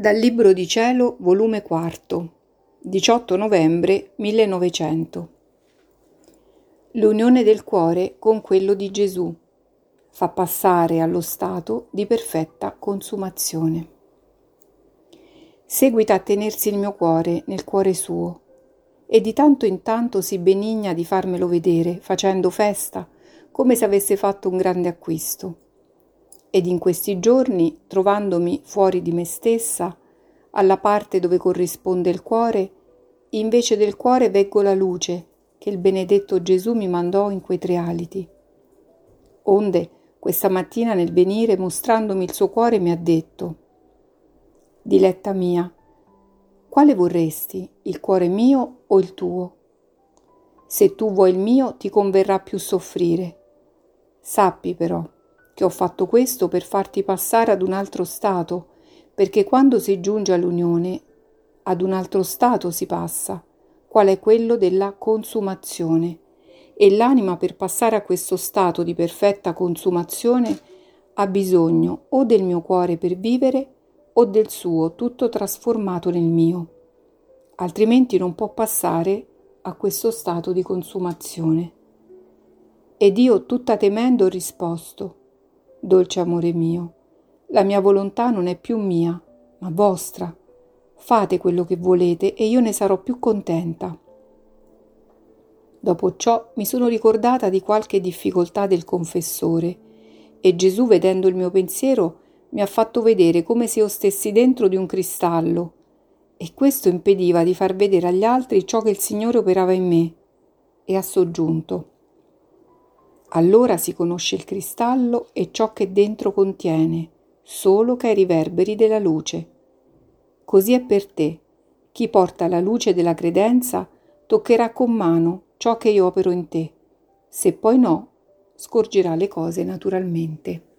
Dal Libro di Cielo, volume 4, 18 novembre 1900. L'unione del cuore con quello di Gesù fa passare allo stato di perfetta consumazione. Seguita a tenersi il mio cuore nel cuore suo, e di tanto in tanto si benigna di farmelo vedere, facendo festa, come se avesse fatto un grande acquisto ed in questi giorni, trovandomi fuori di me stessa, alla parte dove corrisponde il cuore, invece del cuore veggo la luce che il benedetto Gesù mi mandò in quei tre aliti. Onde, questa mattina nel venire, mostrandomi il suo cuore, mi ha detto, Diletta mia, quale vorresti, il cuore mio o il tuo? Se tu vuoi il mio, ti converrà più soffrire. Sappi però, che ho fatto questo per farti passare ad un altro stato, perché quando si giunge all'unione, ad un altro stato si passa, qual è quello della consumazione. E l'anima per passare a questo stato di perfetta consumazione ha bisogno o del mio cuore per vivere o del suo tutto trasformato nel mio. Altrimenti non può passare a questo stato di consumazione. Ed io tutta temendo ho risposto, dolce amore mio, la mia volontà non è più mia, ma vostra. Fate quello che volete e io ne sarò più contenta. Dopo ciò mi sono ricordata di qualche difficoltà del confessore e Gesù, vedendo il mio pensiero, mi ha fatto vedere come se io stessi dentro di un cristallo e questo impediva di far vedere agli altri ciò che il Signore operava in me e ha soggiunto. Allora si conosce il cristallo e ciò che dentro contiene, solo che ai riverberi della luce. Così è per te. Chi porta la luce della credenza toccherà con mano ciò che io opero in te. Se poi no, scorgerà le cose naturalmente.